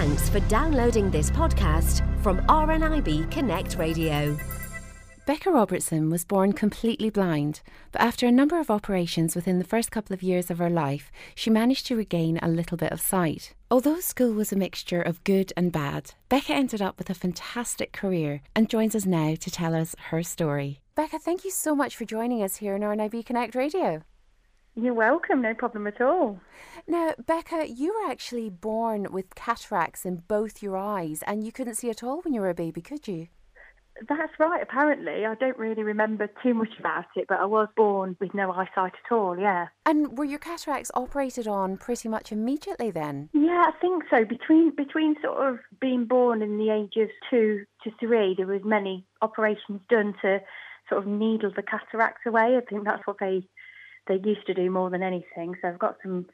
Thanks for downloading this podcast from RNIB Connect Radio. Becca Robertson was born completely blind, but after a number of operations within the first couple of years of her life, she managed to regain a little bit of sight. Although school was a mixture of good and bad, Becca ended up with a fantastic career and joins us now to tell us her story. Becca, thank you so much for joining us here on RNIB Connect Radio. You're welcome, no problem at all. Now, Becca, you were actually born with cataracts in both your eyes and you couldn't see at all when you were a baby, could you? That's right, apparently. I don't really remember too much about it, but I was born with no eyesight at all, yeah. And were your cataracts operated on pretty much immediately then? Yeah, I think so. Between between sort of being born in the age of two to three, there was many operations done to sort of needle the cataracts away. I think that's what they they used to do more than anything. So I've got some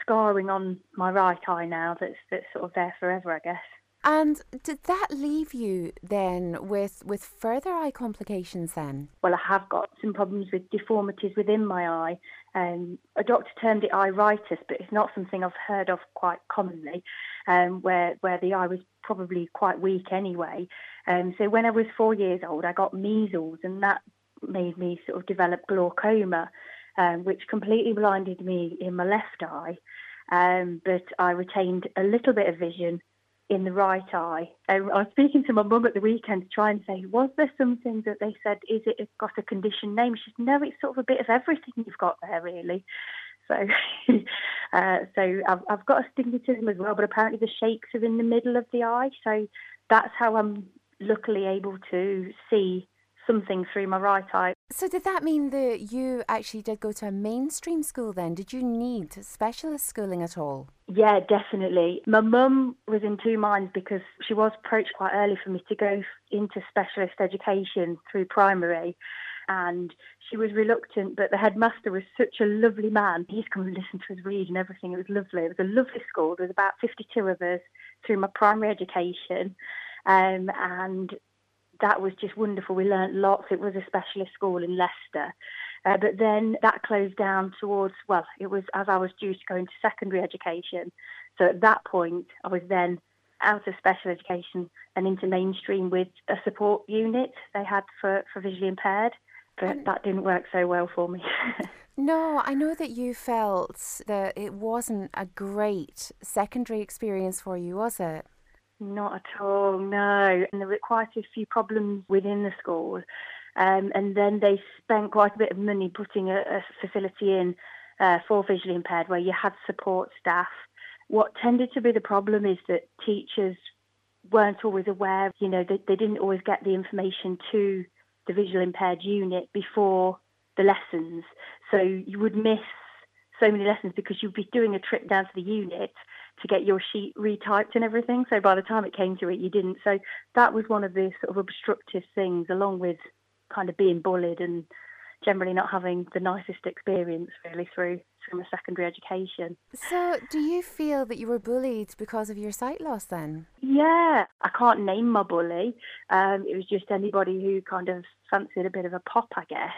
scarring on my right eye now that's that's sort of there forever, I guess. And did that leave you then with with further eye complications then? Well, I have got some problems with deformities within my eye. Um, a doctor termed it iritis, but it's not something I've heard of quite commonly, um, where where the eye was probably quite weak anyway. Um, so when I was four years old, I got measles, and that made me sort of develop glaucoma um, which completely blinded me in my left eye. Um, but I retained a little bit of vision in the right eye. Um, I was speaking to my mum at the weekend to try and say, was there something that they said, is it got a condition name? She said, no, it's sort of a bit of everything you've got there, really. So, uh, so I've, I've got astigmatism as well, but apparently the shapes are in the middle of the eye. So that's how I'm luckily able to see something through my right eye. So, did that mean that you actually did go to a mainstream school then? Did you need specialist schooling at all? Yeah, definitely. My mum was in two minds because she was approached quite early for me to go into specialist education through primary. And she was reluctant, but the headmaster was such a lovely man. He's come and listened to us read and everything. It was lovely. It was a lovely school. There was about 52 of us through my primary education. Um, and that was just wonderful. We learnt lots. It was a specialist school in Leicester. Uh, but then that closed down towards, well, it was as I was due to go into secondary education. So at that point, I was then out of special education and into mainstream with a support unit they had for, for visually impaired. But that didn't work so well for me. no, I know that you felt that it wasn't a great secondary experience for you, was it? Not at all, no. And there were quite a few problems within the school. Um, and then they spent quite a bit of money putting a, a facility in uh, for visually impaired where you had support staff. What tended to be the problem is that teachers weren't always aware, you know, they, they didn't always get the information to the visual impaired unit before the lessons. So you would miss so many lessons because you'd be doing a trip down to the unit to get your sheet retyped and everything. So by the time it came to it, you didn't. So that was one of the sort of obstructive things, along with kind of being bullied and generally not having the nicest experience really through through my secondary education. So, do you feel that you were bullied because of your sight loss then? Yeah, I can't name my bully. Um, it was just anybody who kind of fancied a bit of a pop, I guess.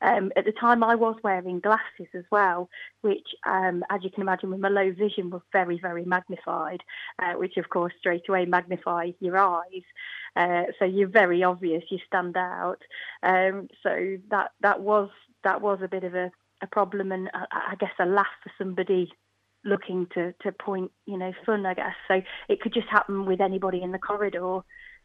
Um, at the time, I was wearing glasses as well, which, um, as you can imagine, with my low vision, was very, very magnified, uh, which of course straight away magnify your eyes. Uh, so you're very obvious, you stand out. Um, so that that was that was a bit of a, a problem, and I, I guess a laugh for somebody looking to to point, you know, fun. I guess so. It could just happen with anybody in the corridor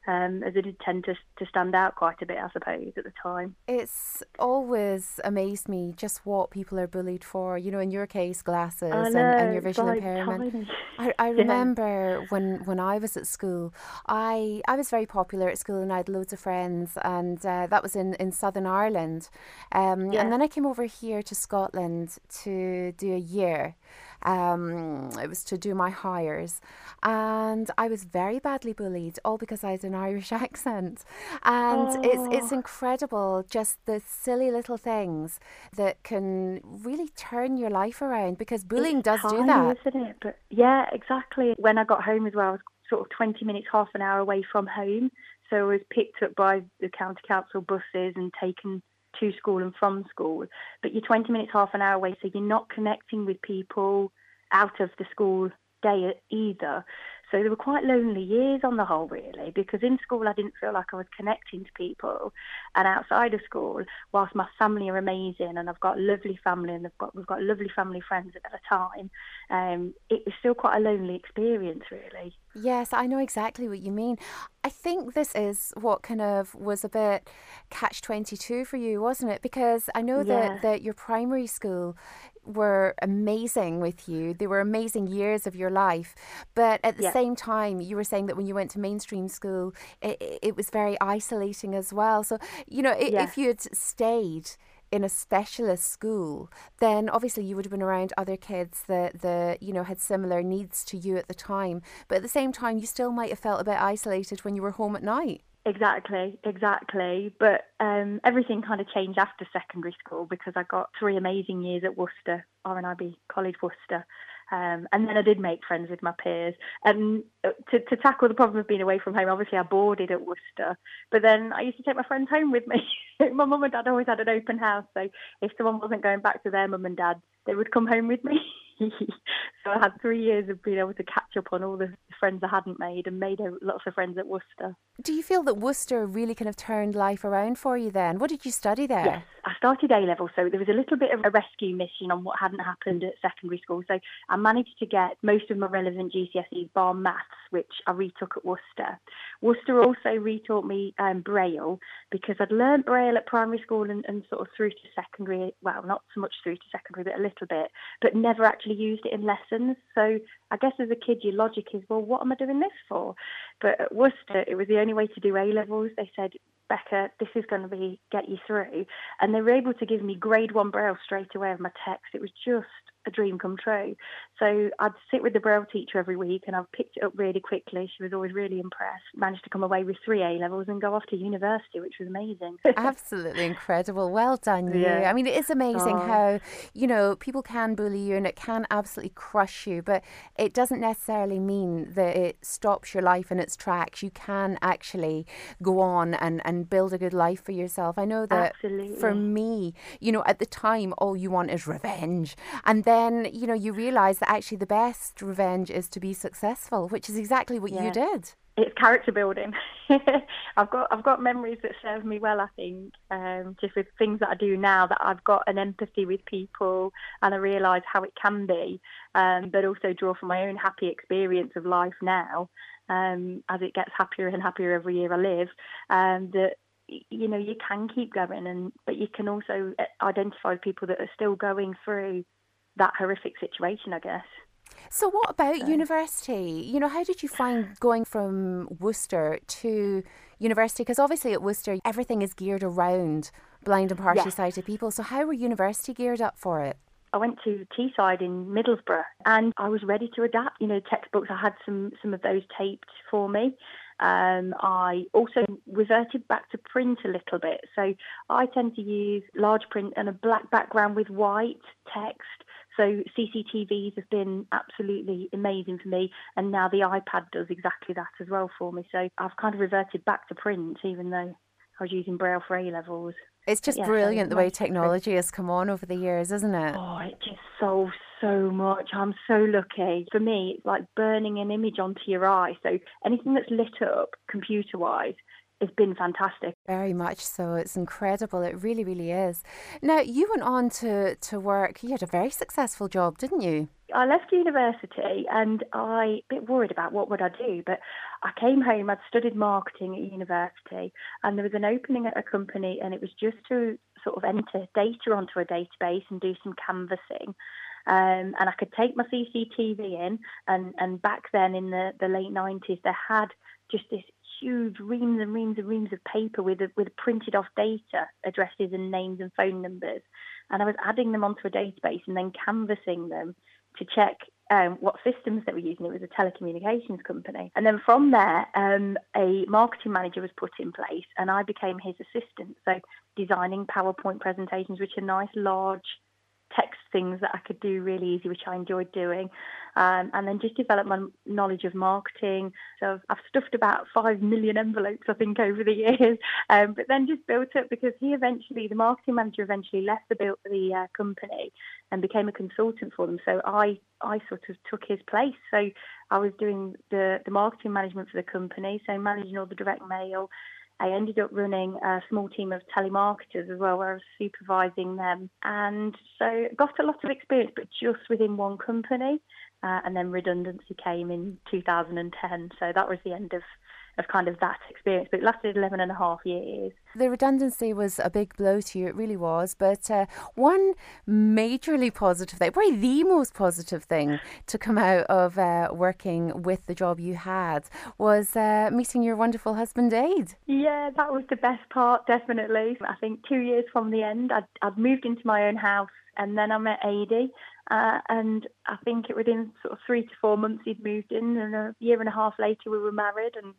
um, as it did tend to, to stand out quite a bit, I suppose, at the time. It's always amazed me just what people are bullied for. You know, in your case, glasses know, and, and, your visual impairment. I, I remember yeah. when, when I was at school, I, I was very popular at school and I had loads of friends, and uh, that was in, in Southern Ireland. Um, yeah. And then I came over here to Scotland to do a year. Um, it was to do my Highers. and I was very badly bullied, all because I had an Irish accent. And oh. it's it's incredible, just the silly little things that can really turn your life around. Because bullying it's does tiny, do that, isn't it? But yeah, exactly. When I got home as well, I was sort of twenty minutes, half an hour away from home. So I was picked up by the county council buses and taken to school and from school. But you're 20 minutes, half an hour away, so you're not connecting with people out of the school day either. So they were quite lonely years on the whole, really, because in school I didn't feel like I was connecting to people, and outside of school, whilst my family are amazing and I've got lovely family and got we've got lovely family friends at the time, um, it was still quite a lonely experience, really. Yes, I know exactly what you mean. I think this is what kind of was a bit catch 22 for you, wasn't it? Because I know yeah. that, that your primary school were amazing with you. They were amazing years of your life. But at the yeah. same time, you were saying that when you went to mainstream school, it, it was very isolating as well. So, you know, yeah. if you had stayed, in a specialist school, then obviously you would have been around other kids that, that you know had similar needs to you at the time. But at the same time, you still might have felt a bit isolated when you were home at night. Exactly, exactly. But um, everything kind of changed after secondary school because I got three amazing years at Worcester, RNIB College Worcester. Um, and then I did make friends with my peers. And uh, to, to tackle the problem of being away from home, obviously I boarded at Worcester, but then I used to take my friends home with me. my mum and dad always had an open house, so if someone wasn't going back to their mum and dad, they would come home with me. so I had three years of being able to catch up on all the friends I hadn't made and made lots of friends at Worcester. Do you feel that Worcester really kind of turned life around for you then? What did you study there? Yes, I started A level, so there was a little bit of a rescue mission on what hadn't happened at secondary school. So I managed to get most of my relevant GCSEs bar maths, which I retook at Worcester. Worcester also retaught me um, Braille because I'd learned Braille at primary school and, and sort of through to secondary. Well, not so much through to secondary, but a little bit, but never actually used it in lessons. So I guess as a kid, your logic is, well, what am I doing this for? But at Worcester, it was the only way to do A levels. They said, Becca, this is going to be get you through. And they were able to give me grade one Braille straight away of my text. It was just a dream come true. So I'd sit with the Braille teacher every week and I picked it up really quickly. She was always really impressed. Managed to come away with three A levels and go off to university, which was amazing. Absolutely incredible. Well done, you. Yeah. I mean, it is amazing oh. how, you know, people can bully you and it can absolutely crush you, but it doesn't necessarily mean that it stops your life in its tracks. You can actually go on and, and build a good life for yourself. I know that Absolutely. for me, you know, at the time, all you want is revenge. And then then you know you realize that actually the best revenge is to be successful, which is exactly what yeah. you did. It's character building. I've got I've got memories that serve me well. I think um, just with things that I do now that I've got an empathy with people and I realise how it can be, um, but also draw from my own happy experience of life now. Um, as it gets happier and happier every year I live, um, that you know you can keep going and but you can also uh, identify people that are still going through that horrific situation, I guess. So, what about so. university? You know, how did you find going from Worcester to university? Because obviously at Worcester, everything is geared around blind and partially yes. sighted people. So, how were university geared up for it? I went to Teesside in Middlesbrough and I was ready to adapt. You know, textbooks, I had some, some of those taped for me. Um, I also reverted back to print a little bit. So I tend to use large print and a black background with white text so CCTVs have been absolutely amazing for me, and now the iPad does exactly that as well for me. So I've kind of reverted back to print, even though I was using Braille for A levels. It's just yeah, brilliant the way technology has come on over the years, isn't it? Oh, it just solves so much. I'm so lucky. For me, it's like burning an image onto your eye. So anything that's lit up computer wise it's been fantastic. Very much so. It's incredible. It really, really is. Now, you went on to, to work. You had a very successful job, didn't you? I left university and I a bit worried about what would I do, but I came home. I'd studied marketing at university, and there was an opening at a company, and it was just to sort of enter data onto a database and do some canvassing. Um, and I could take my CCTV in, and, and back then in the, the late 90s, they had just this huge reams and reams and reams of paper with with printed off data, addresses and names and phone numbers, and I was adding them onto a database and then canvassing them to check um, what systems they were using. It was a telecommunications company, and then from there, um, a marketing manager was put in place, and I became his assistant. So designing PowerPoint presentations, which are nice, large text things that I could do really easy, which I enjoyed doing. Um, and then just develop my knowledge of marketing. So I've, I've, stuffed about five million envelopes, I think, over the years. Um, but then just built it because he eventually, the marketing manager, eventually left the built the uh, company and became a consultant for them. So I I sort of took his place. So I was doing the the marketing management for the company, so managing all the direct mail. I ended up running a small team of telemarketers as well, where I was supervising them, and so got a lot of experience, but just within one company. Uh, and then redundancy came in 2010, so that was the end of of kind of that experience. But it lasted 11 and a half years. The redundancy was a big blow to you, it really was. But uh, one majorly positive thing, probably the most positive thing to come out of uh, working with the job you had was uh, meeting your wonderful husband, Aid. Yeah, that was the best part, definitely. I think two years from the end, I'd, I'd moved into my own house and then I met Adi. Uh, and I think it within sort of three to four months he'd moved in, and a year and a half later we were married, and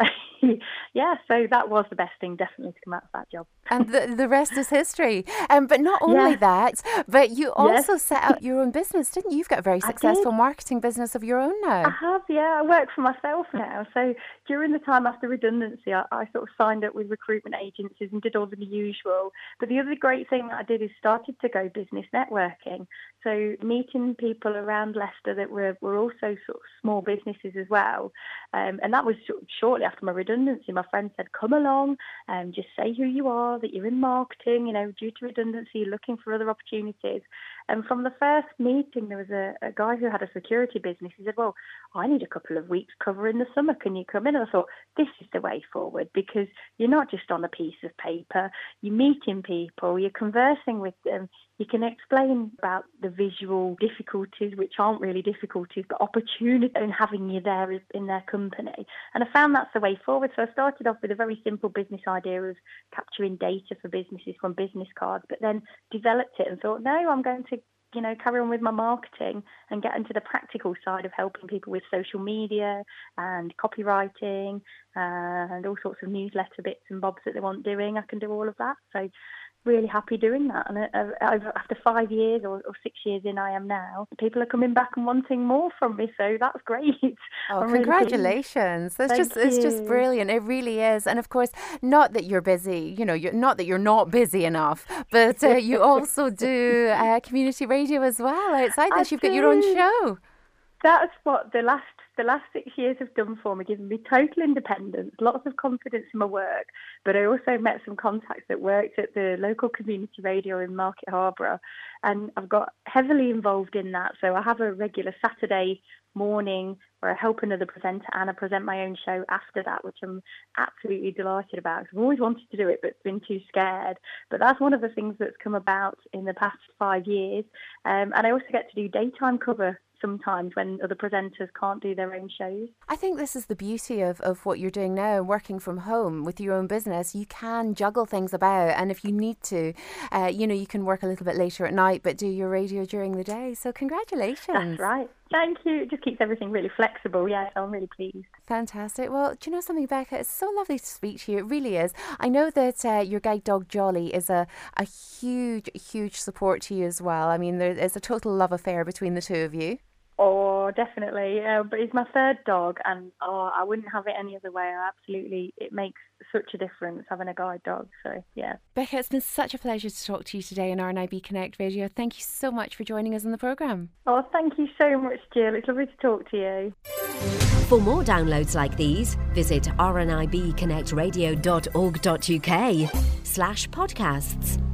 yeah, so that was the best thing definitely to come out of that job. and the, the rest is history. Um, but not only yeah. that, but you also yes. set up your own business, didn't you? You've got a very successful marketing business of your own now. I have, yeah. I work for myself now. So during the time after redundancy, I, I sort of signed up with recruitment agencies and did all the usual. But the other great thing that I did is started to go business networking. So meeting people around Leicester that were, were also sort of small businesses as well. Um, and that was shortly after my redundancy. My friend said, come along and just say who you are, that you're in marketing, you know, due to redundancy, looking for other opportunities. And from the first meeting, there was a, a guy who had a security business. He said, Well, I need a couple of weeks cover in the summer. Can you come in? And I thought, This is the way forward because you're not just on a piece of paper, you're meeting people, you're conversing with them, you can explain about the visual difficulties, which aren't really difficulties, but opportunity in having you there in their company. And I found that's the way forward. So I started off with a very simple business idea of capturing data for businesses from business cards, but then developed it and thought, no, I'm going to you know, carry on with my marketing and get into the practical side of helping people with social media and copywriting uh, and all sorts of newsletter bits and bobs that they want doing. I can do all of that. So really happy doing that. And uh, after five years or, or, six years in, I am now. People are coming back and wanting more from me, so that's great. Oh, I'm congratulations! Really that's just you. it's just brilliant. It really is. And of course, not that you're busy. You know, you're not that you're not busy enough, but uh, you also do uh, community radio as well. Outside this, you've got your own show. That's what the last the last six years have done for me, given me total independence, lots of confidence in my work. But I also met some contacts that worked at the local community radio in Market Harborough, and I've got heavily involved in that. So I have a regular Saturday morning where I help another presenter and I present my own show after that, which I'm absolutely delighted about. I've always wanted to do it, but been too scared. But that's one of the things that's come about in the past five years. Um, and I also get to do daytime cover sometimes when other presenters can't do their own shows. I think this is the beauty of, of what you're doing now, working from home with your own business. You can juggle things about, and if you need to, uh, you know, you can work a little bit later at night, but do your radio during the day. So, congratulations. That's right. Thank you. It just keeps everything really flexible. Yeah, I'm really pleased. Fantastic. Well, do you know something, Becca? It's so lovely to speak to you. It really is. I know that uh, your guide dog Jolly is a, a huge, huge support to you as well. I mean, there is a total love affair between the two of you. Oh, definitely. Uh, but he's my third dog, and oh, I wouldn't have it any other way. I absolutely, it makes such a difference having a guide dog. So, yeah. Becca, it's been such a pleasure to talk to you today on RNIB Connect Radio. Thank you so much for joining us on the programme. Oh, thank you so much, Jill. It's lovely to talk to you. For more downloads like these, visit rnibconnectradio.org.uk slash podcasts.